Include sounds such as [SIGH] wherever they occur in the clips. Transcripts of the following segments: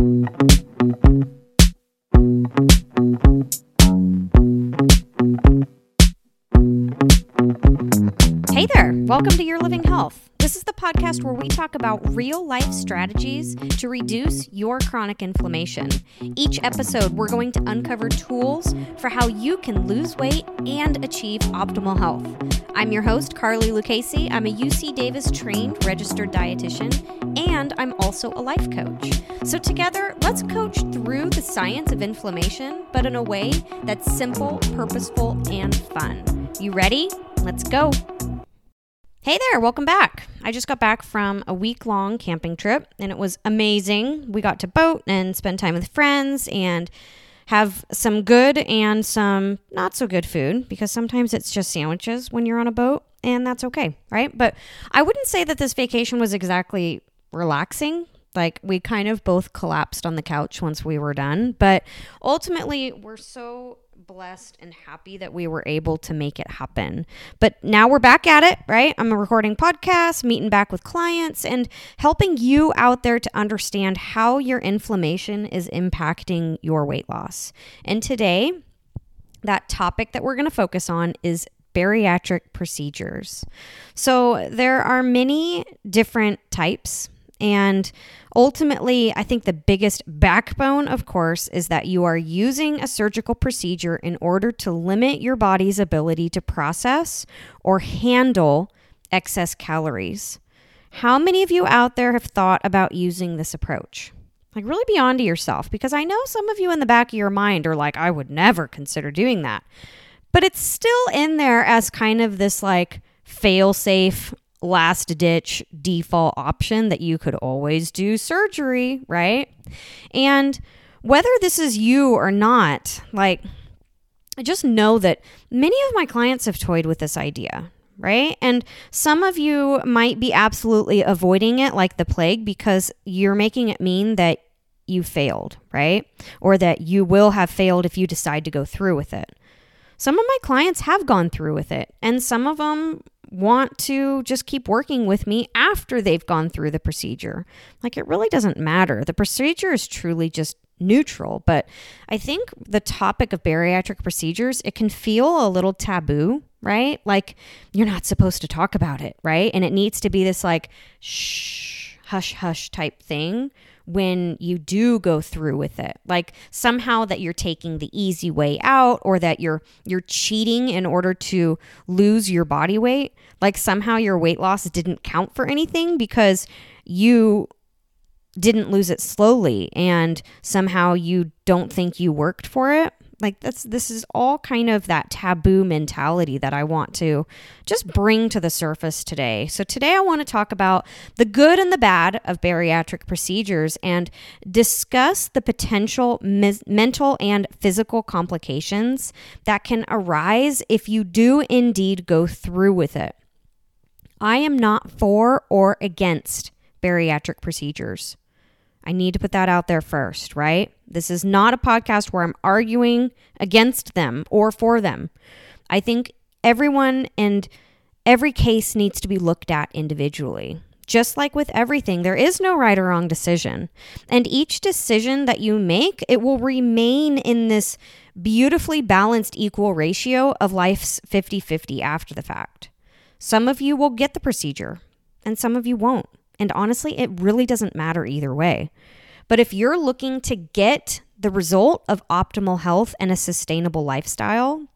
Hey there, welcome to Your Living Health. This is the podcast where we talk about real life strategies to reduce your chronic inflammation. Each episode, we're going to uncover tools for how you can lose weight and achieve optimal health. I'm your host, Carly Lucchese. I'm a UC Davis trained registered dietitian, and I'm also a life coach. So, together, let's coach through the science of inflammation, but in a way that's simple, purposeful, and fun. You ready? Let's go. Hey there, welcome back. I just got back from a week long camping trip and it was amazing. We got to boat and spend time with friends and have some good and some not so good food because sometimes it's just sandwiches when you're on a boat and that's okay, right? But I wouldn't say that this vacation was exactly relaxing. Like we kind of both collapsed on the couch once we were done, but ultimately we're so blessed and happy that we were able to make it happen. But now we're back at it, right? I'm recording podcasts, meeting back with clients, and helping you out there to understand how your inflammation is impacting your weight loss. And today, that topic that we're going to focus on is bariatric procedures. So there are many different types and ultimately, I think the biggest backbone, of course, is that you are using a surgical procedure in order to limit your body's ability to process or handle excess calories. How many of you out there have thought about using this approach? Like, really be on to yourself because I know some of you in the back of your mind are like, I would never consider doing that. But it's still in there as kind of this like fail safe last ditch default option that you could always do surgery, right? And whether this is you or not, like, I just know that many of my clients have toyed with this idea, right? And some of you might be absolutely avoiding it like the plague because you're making it mean that you failed, right? Or that you will have failed if you decide to go through with it. Some of my clients have gone through with it, and some of them want to just keep working with me after they've gone through the procedure. Like it really doesn't matter. The procedure is truly just neutral, but I think the topic of bariatric procedures, it can feel a little taboo, right? Like you're not supposed to talk about it, right? And it needs to be this like shh, hush hush type thing when you do go through with it. Like somehow that you're taking the easy way out or that you're you're cheating in order to lose your body weight like somehow your weight loss didn't count for anything because you didn't lose it slowly and somehow you don't think you worked for it like that's this is all kind of that taboo mentality that I want to just bring to the surface today. So today I want to talk about the good and the bad of bariatric procedures and discuss the potential mes- mental and physical complications that can arise if you do indeed go through with it. I am not for or against bariatric procedures. I need to put that out there first, right? This is not a podcast where I'm arguing against them or for them. I think everyone and every case needs to be looked at individually. Just like with everything, there is no right or wrong decision. And each decision that you make, it will remain in this beautifully balanced equal ratio of life's 50 50 after the fact. Some of you will get the procedure, and some of you won't. And honestly, it really doesn't matter either way. But if you're looking to get the result of optimal health and a sustainable lifestyle,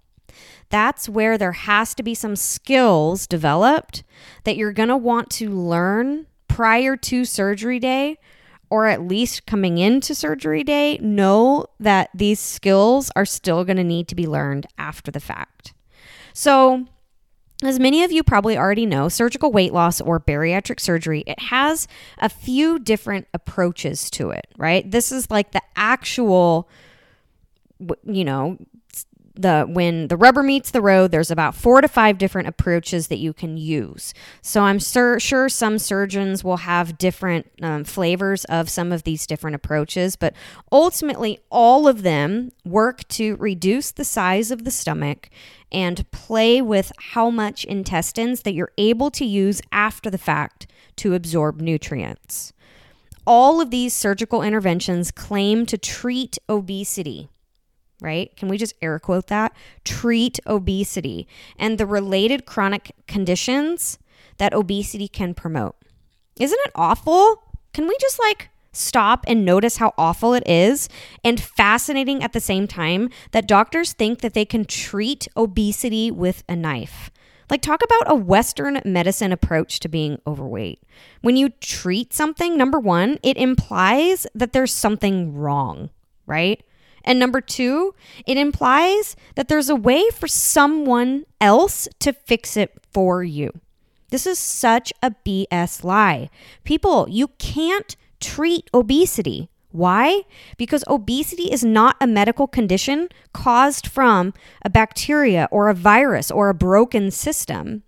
that's where there has to be some skills developed that you're going to want to learn prior to surgery day or at least coming into surgery day. Know that these skills are still going to need to be learned after the fact. So, as many of you probably already know, surgical weight loss or bariatric surgery, it has a few different approaches to it, right? This is like the actual you know, the when the rubber meets the road there's about four to five different approaches that you can use. So i'm sur- sure some surgeons will have different um, flavors of some of these different approaches but ultimately all of them work to reduce the size of the stomach and play with how much intestines that you're able to use after the fact to absorb nutrients. All of these surgical interventions claim to treat obesity, right? Can we just air quote that? Treat obesity and the related chronic conditions that obesity can promote. Isn't it awful? Can we just like stop and notice how awful it is and fascinating at the same time that doctors think that they can treat obesity with a knife? Like, talk about a Western medicine approach to being overweight. When you treat something, number one, it implies that there's something wrong, right? And number two, it implies that there's a way for someone else to fix it for you. This is such a BS lie. People, you can't treat obesity. Why? Because obesity is not a medical condition caused from a bacteria or a virus or a broken system.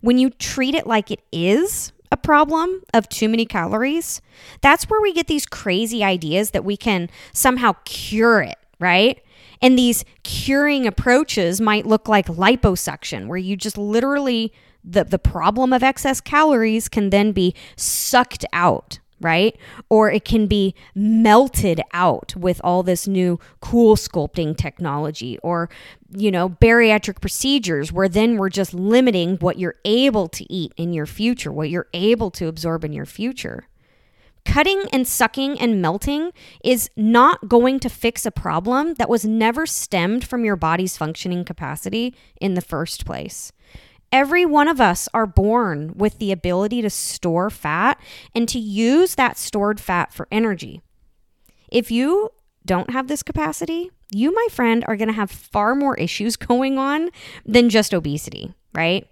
When you treat it like it is a problem of too many calories, that's where we get these crazy ideas that we can somehow cure it, right? And these curing approaches might look like liposuction, where you just literally, the, the problem of excess calories can then be sucked out right? Or it can be melted out with all this new cool sculpting technology or, you know, bariatric procedures where then we're just limiting what you're able to eat in your future, what you're able to absorb in your future. Cutting and sucking and melting is not going to fix a problem that was never stemmed from your body's functioning capacity in the first place. Every one of us are born with the ability to store fat and to use that stored fat for energy. If you don't have this capacity, you, my friend, are going to have far more issues [LAUGHS] going on than just obesity, right?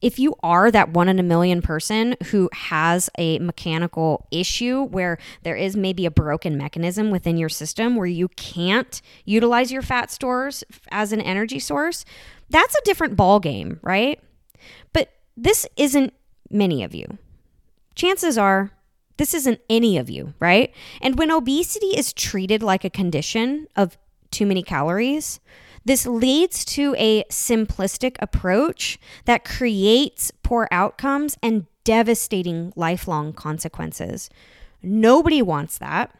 If you are that one in a million person who has a mechanical issue where there is maybe a broken mechanism within your system where you can't utilize your fat stores as an energy source, that's a different ball game, right? But this isn't many of you. Chances are this isn't any of you, right? And when obesity is treated like a condition of too many calories, this leads to a simplistic approach that creates poor outcomes and devastating lifelong consequences. Nobody wants that.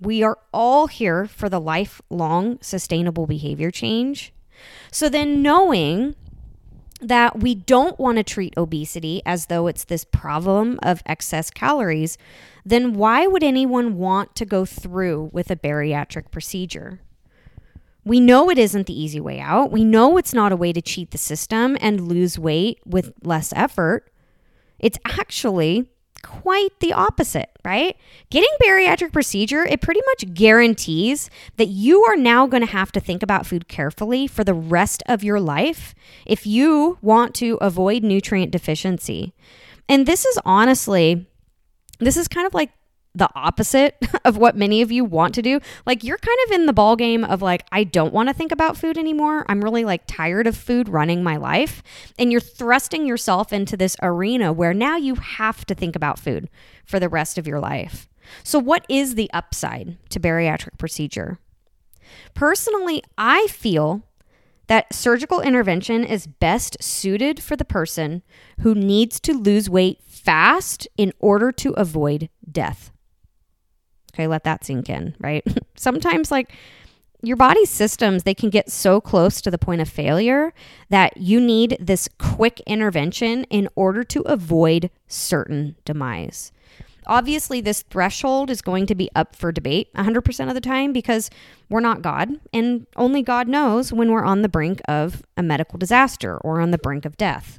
We are all here for the lifelong sustainable behavior change. So then, knowing that we don't want to treat obesity as though it's this problem of excess calories, then why would anyone want to go through with a bariatric procedure? We know it isn't the easy way out. We know it's not a way to cheat the system and lose weight with less effort. It's actually quite the opposite, right? Getting bariatric procedure, it pretty much guarantees that you are now going to have to think about food carefully for the rest of your life if you want to avoid nutrient deficiency. And this is honestly this is kind of like the opposite [LAUGHS] of what many of you want to do. Like you're kind of in the ball game of like I don't want to think about food anymore. I'm really like tired of food running my life. And you're thrusting yourself into this arena where now you have to think about food for the rest of your life. So what is the upside to bariatric procedure? Personally, I feel that surgical intervention is best suited for the person who needs to lose weight fast in order to avoid death. Okay, let that sink in, right? [LAUGHS] Sometimes, like, your body's systems, they can get so close to the point of failure that you need this quick intervention in order to avoid certain demise. Obviously, this threshold is going to be up for debate 100% of the time because we're not God, and only God knows when we're on the brink of a medical disaster or on the brink of death.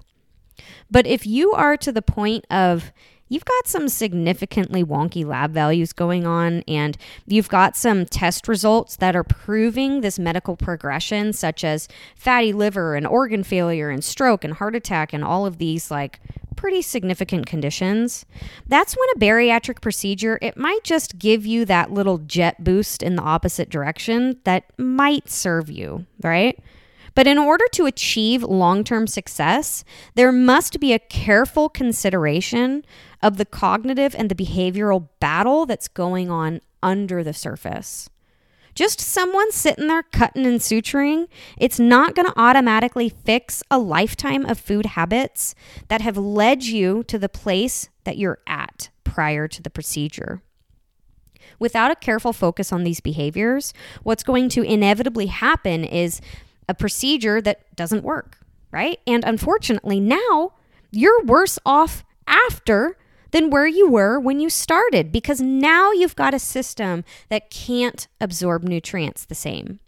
But if you are to the point of you've got some significantly wonky lab values going on, and you've got some test results that are proving this medical progression, such as fatty liver and organ failure and stroke and heart attack and all of these like pretty significant conditions. That's when a bariatric procedure, it might just give you that little jet boost in the opposite direction that might serve you, right? But in order to achieve long term success, there must be a careful consideration of the cognitive and the behavioral battle that's going on under the surface. Just someone sitting there cutting and suturing, it's not going to automatically fix a lifetime of food habits that have led you to the place that you're at prior to the procedure. without a careful focus on these behaviors, what's going to inevitably happen is a procedure that doesn't work, right? And unfortunately, now you're worse off after than where you were when you started because now you've got a system that can't absorb nutrients the same.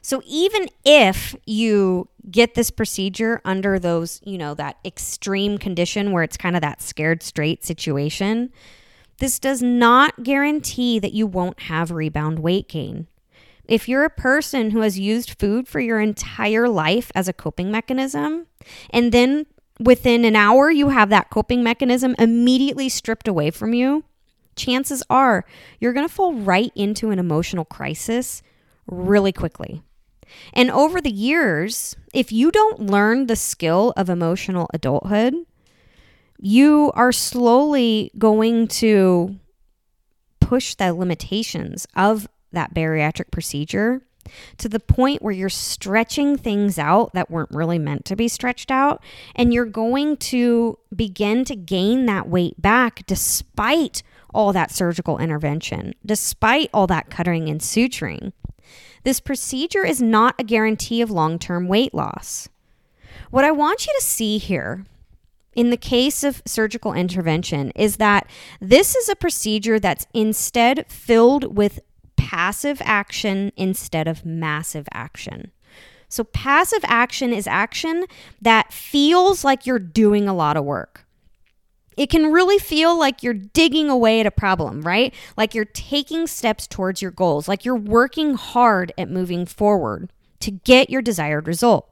So even if you get this procedure under those, you know, that extreme condition where it's kind of that scared straight situation, this does not guarantee that you won't have rebound weight gain. If you're a person who has used food for your entire life as a coping mechanism, and then within an hour you have that coping mechanism immediately stripped away from you, chances are you're going to fall right into an emotional crisis really quickly. And over the years, if you don't learn the skill of emotional adulthood, you are slowly going to push the limitations of that bariatric procedure to the point where you're stretching things out that weren't really meant to be stretched out. And you're going to begin to gain that weight back despite all that surgical intervention, despite all that cutting and suturing. This procedure is not a guarantee of long term weight loss. What I want you to see here in the case of surgical intervention is that this is a procedure that's instead filled with passive action instead of massive action. So, passive action is action that feels like you're doing a lot of work. It can really feel like you're digging away at a problem, right? Like you're taking steps towards your goals, like you're working hard at moving forward to get your desired result.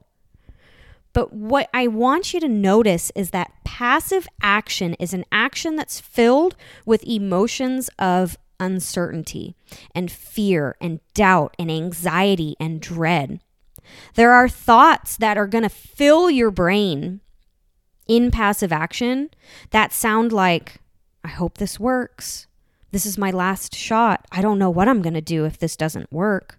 But what I want you to notice is that passive action is an action that's filled with emotions of uncertainty and fear and doubt and anxiety and dread. There are thoughts that are going to fill your brain in passive action that sound like, I hope this works. This is my last shot. I don't know what I'm going to do if this doesn't work.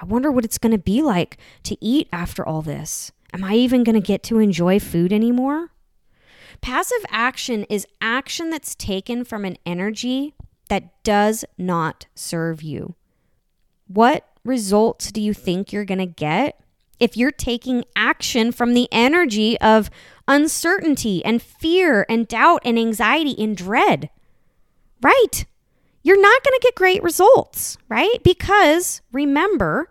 I wonder what it's going to be like to eat after all this. Am I even going to get to enjoy food anymore? Passive action is action that's taken from an energy that does not serve you. What results do you think you're going to get if you're taking action from the energy of uncertainty and fear and doubt and anxiety and dread? Right. You're not going to get great results, right? Because remember,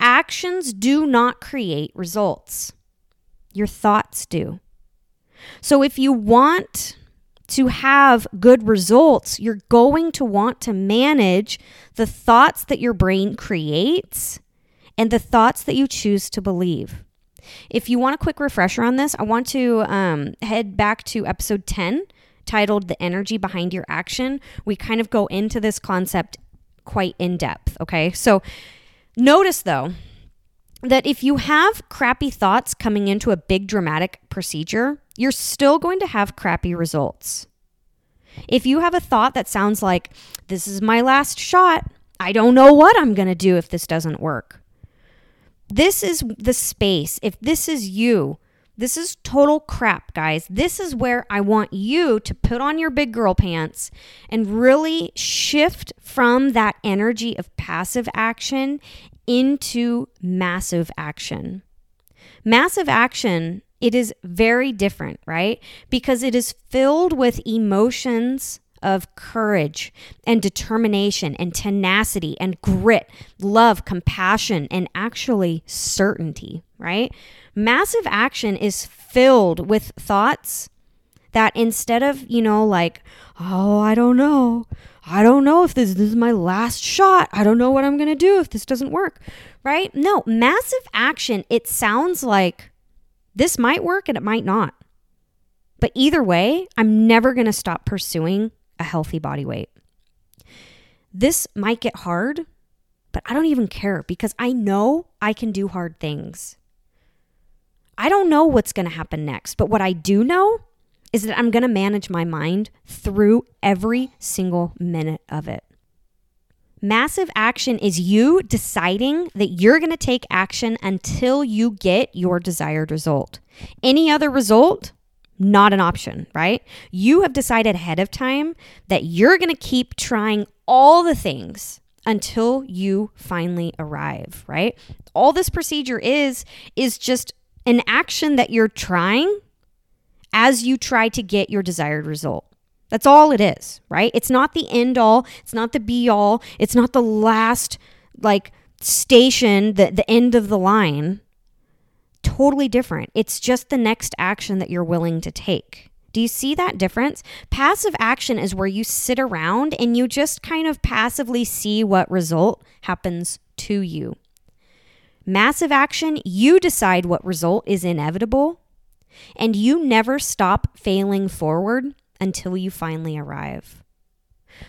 actions do not create results, your thoughts do. So if you want to have good results, you're going to want to manage the thoughts that your brain creates and the thoughts that you choose to believe. If you want a quick refresher on this, I want to um, head back to episode 10 titled The Energy Behind Your Action. We kind of go into this concept quite in depth, okay? So notice though, that if you have crappy thoughts coming into a big dramatic procedure, you're still going to have crappy results. If you have a thought that sounds like, this is my last shot, I don't know what I'm going to do if this doesn't work. This is the space. If this is you, this is total crap, guys. This is where I want you to put on your big girl pants and really shift from that energy of passive action into massive action. Massive action, it is very different, right? Because it is filled with emotions of courage and determination and tenacity and grit, love, compassion, and actually certainty, right? Massive action is filled with thoughts that instead of, you know, like, oh, I don't know, I don't know if this, this is my last shot. I don't know what I'm going to do if this doesn't work, right? No, massive action, it sounds like this might work and it might not. But either way, I'm never going to stop pursuing a healthy body weight. This might get hard, but I don't even care because I know I can do hard things. I don't know what's going to happen next, but what I do know is that I'm going to manage my mind through every single minute of it. Massive action is you deciding that you're going to take action until you get your desired result. Any other result not an option, right? You have decided ahead of time that you're going to keep trying all the things until you finally arrive, right? All this procedure is is just an action that you're trying as you try to get your desired result. That's all it is, right? It's not the end all, it's not the be all, it's not the last like station, the the end of the line totally different. It's just the next action that you're willing to take. Do you see that difference? Passive action is where you sit around and you just kind of passively see what result happens to you. Massive action, you decide what result is inevitable, and you never stop failing forward until you finally arrive.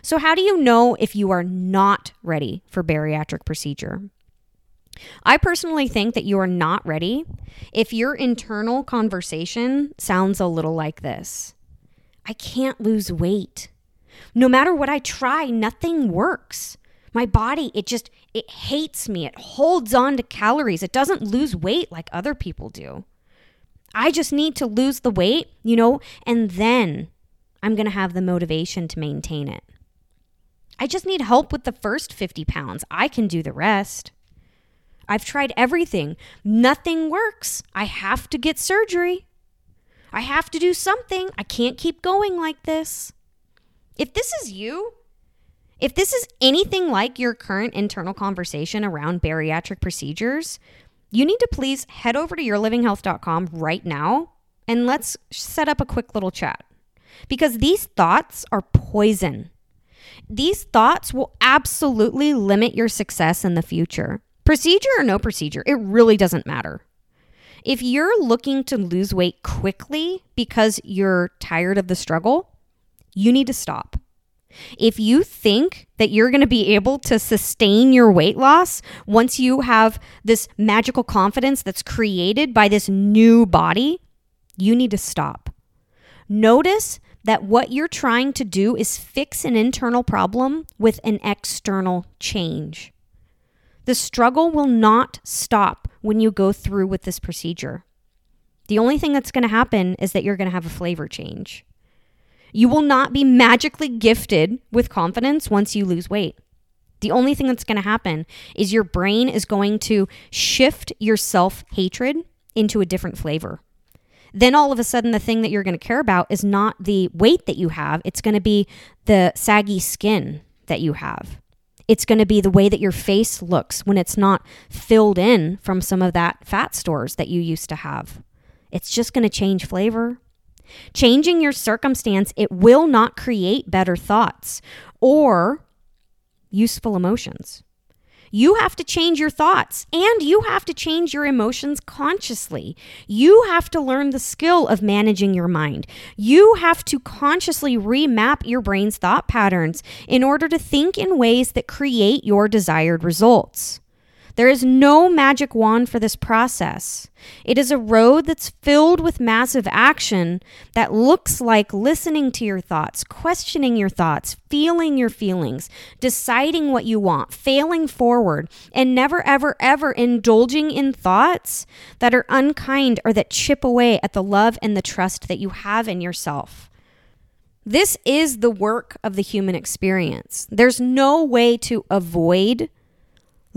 So, how do you know if you are not ready for bariatric procedure? I personally think that you are not ready if your internal conversation sounds a little like this I can't lose weight. No matter what I try, nothing works. My body, it just, it hates me. It holds on to calories. It doesn't lose weight like other people do. I just need to lose the weight, you know, and then I'm going to have the motivation to maintain it. I just need help with the first 50 pounds. I can do the rest. I've tried everything. Nothing works. I have to get surgery. I have to do something. I can't keep going like this. If this is you, if this is anything like your current internal conversation around bariatric procedures, you need to please head over to yourlivinghealth.com right now and let's set up a quick little chat. Because these thoughts are poison. These thoughts will absolutely limit your success in the future. Procedure or no procedure, it really doesn't matter. If you're looking to lose weight quickly because you're tired of the struggle, you need to stop. If you think that you're going to be able to sustain your weight loss once you have this magical confidence that's created by this new body, you need to stop. Notice that what you're trying to do is fix an internal problem with an external change. The struggle will not stop when you go through with this procedure. The only thing that's going to happen is that you're going to have a flavor change. You will not be magically gifted with confidence once you lose weight. The only thing that's going to happen is your brain is going to shift your self hatred into a different flavor. Then all of a sudden, the thing that you're going to care about is not the weight that you have, it's going to be the saggy skin that you have. It's going to be the way that your face looks when it's not filled in from some of that fat stores that you used to have. It's just going to change flavor. Changing your circumstance, it will not create better thoughts or useful emotions. You have to change your thoughts and you have to change your emotions consciously. You have to learn the skill of managing your mind. You have to consciously remap your brain's thought patterns in order to think in ways that create your desired results. There is no magic wand for this process. It is a road that's filled with massive action that looks like listening to your thoughts, questioning your thoughts, feeling your feelings, deciding what you want, failing forward, and never, ever, ever indulging in thoughts that are unkind or that chip away at the love and the trust that you have in yourself. This is the work of the human experience. There's no way to avoid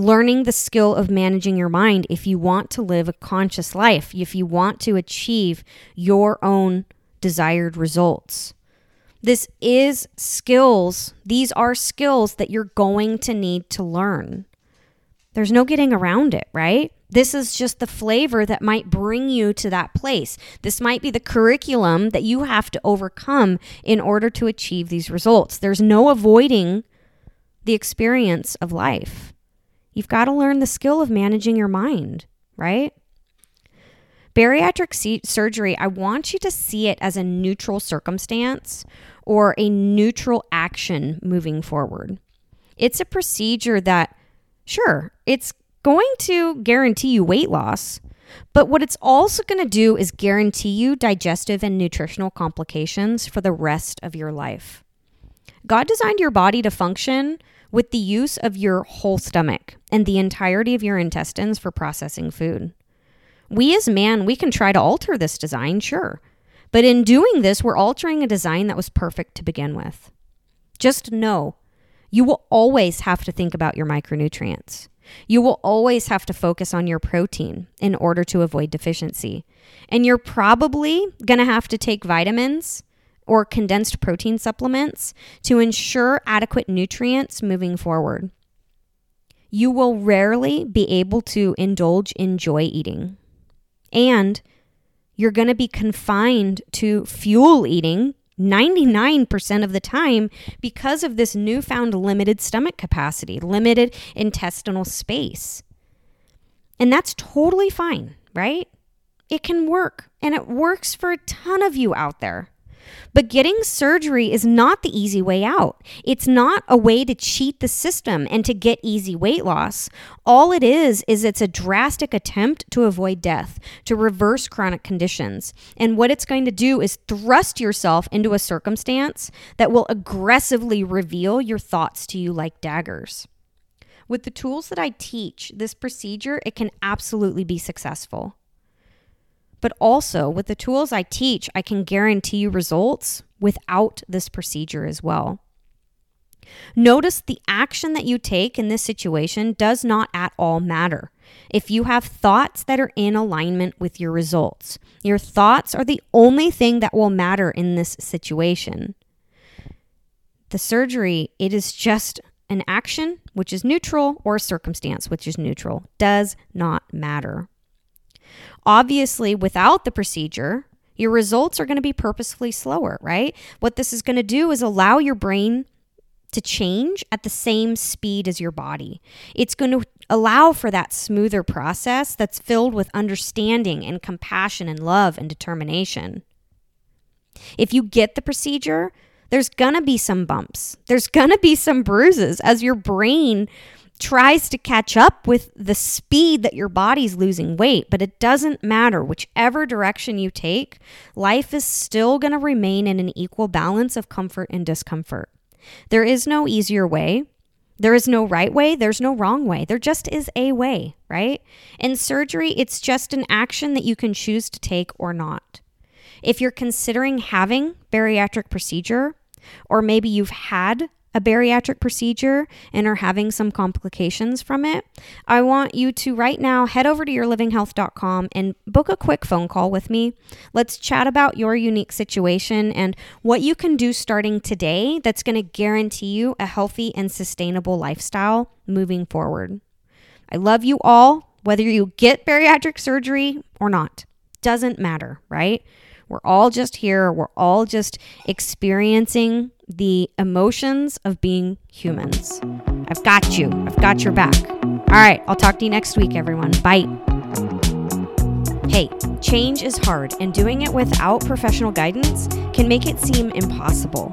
learning the skill of managing your mind if you want to live a conscious life, if you want to achieve your own desired results. This is skills. These are skills that you're going to need to learn. There's no getting around it, right? This is just the flavor that might bring you to that place. This might be the curriculum that you have to overcome in order to achieve these results. There's no avoiding the experience of life. You've got to learn the skill of managing your mind, right? Bariatric surgery, I want you to see it as a neutral circumstance or a neutral action moving forward. It's a procedure that, sure, it's going to guarantee you weight loss, but what it's also going to do is guarantee you digestive and nutritional complications for the rest of your life. God designed your body to function with the use of your whole stomach and the entirety of your intestines for processing food. We as man, we can try to alter this design, sure, But in doing this, we're altering a design that was perfect to begin with. Just know you will always have to think about your micronutrients. You will always have to focus on your protein in order to avoid deficiency. And you're probably going to have to take vitamins or condensed protein supplements to ensure adequate nutrients moving forward. You will rarely be able to indulge in joy eating. And you're going to be confined to fuel eating 99% of the time because of this newfound limited stomach capacity, limited intestinal space. And that's totally fine, right? It can work, and it works for a ton of you out there. But getting surgery is not the easy way out. It's not a way to cheat the system and to get easy weight loss. All it is, is it's a drastic attempt to avoid death, to reverse chronic conditions. And what it's going to do is thrust yourself into a circumstance that will aggressively reveal your thoughts to you like daggers. With the tools that I teach, this procedure, it can absolutely be successful. But also, with the tools I teach, I can guarantee you results without this procedure as well. Notice the action that you take in this situation does not at all matter. If you have thoughts that are in alignment with your results, your thoughts are the only thing that will matter in this situation. The surgery, it is just an action, which is neutral, or a circumstance, which is neutral. Does not matter. Obviously, without the procedure, your results are going to be purposefully slower, right? What this is going to do is allow your brain to change at the same speed as your body. It's going to allow for that smoother process that's filled with understanding and compassion and love and determination. If you get the procedure, there's going to be some bumps. There's going to be some bruises as your brain tries to catch up with the speed that your body's losing weight, but it doesn't matter. Whichever direction you take, life is still going to remain in an equal balance of comfort and discomfort. There is no easier way. There is no right way. There's no wrong way. There just is a way, right? In surgery, it's just an action that you can choose to take or not. If you're considering having bariatric procedure, or maybe you've had a bariatric procedure and are having some complications from it, I want you to right now head over to yourlivinghealth.com and book a quick phone call with me. Let's chat about your unique situation and what you can do starting today that's going to guarantee you a healthy and sustainable lifestyle moving forward. I love you all, whether you get bariatric surgery or not. Doesn't matter, right? We're all just here. We're all just experiencing the emotions of being humans. I've got you. I've got your back. All right. I'll talk to you next week, everyone. Bye. Hey, change is hard, and doing it without professional guidance can make it seem impossible.